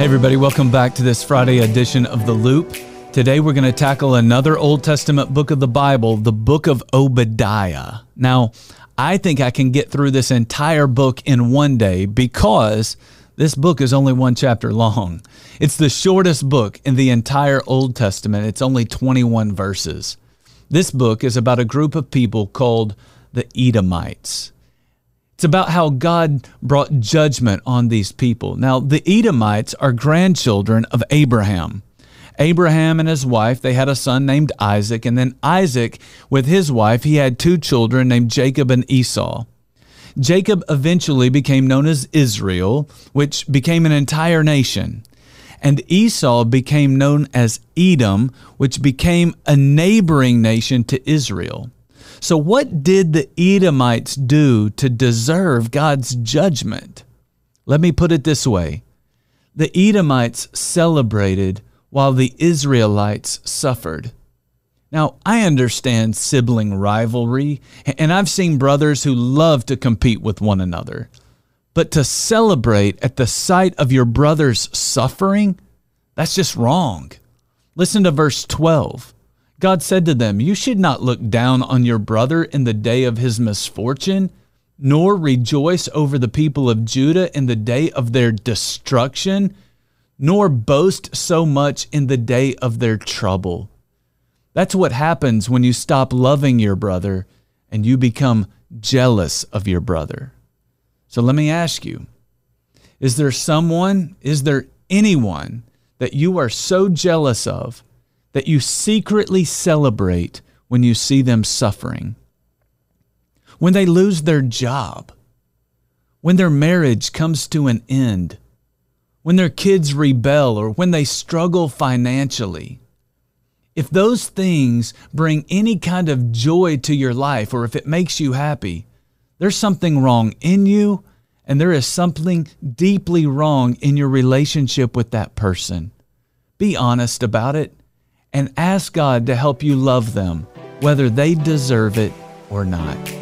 Hey, everybody, welcome back to this Friday edition of The Loop. Today, we're going to tackle another Old Testament book of the Bible, the book of Obadiah. Now, I think I can get through this entire book in one day because this book is only one chapter long. It's the shortest book in the entire Old Testament, it's only 21 verses. This book is about a group of people called the Edomites. It's about how God brought judgment on these people. Now, the Edomites are grandchildren of Abraham. Abraham and his wife, they had a son named Isaac, and then Isaac, with his wife, he had two children named Jacob and Esau. Jacob eventually became known as Israel, which became an entire nation. And Esau became known as Edom, which became a neighboring nation to Israel. So, what did the Edomites do to deserve God's judgment? Let me put it this way the Edomites celebrated while the Israelites suffered. Now, I understand sibling rivalry, and I've seen brothers who love to compete with one another. But to celebrate at the sight of your brother's suffering, that's just wrong. Listen to verse 12. God said to them, You should not look down on your brother in the day of his misfortune, nor rejoice over the people of Judah in the day of their destruction, nor boast so much in the day of their trouble. That's what happens when you stop loving your brother and you become jealous of your brother. So let me ask you Is there someone, is there anyone that you are so jealous of? That you secretly celebrate when you see them suffering. When they lose their job, when their marriage comes to an end, when their kids rebel, or when they struggle financially. If those things bring any kind of joy to your life, or if it makes you happy, there's something wrong in you, and there is something deeply wrong in your relationship with that person. Be honest about it and ask God to help you love them, whether they deserve it or not.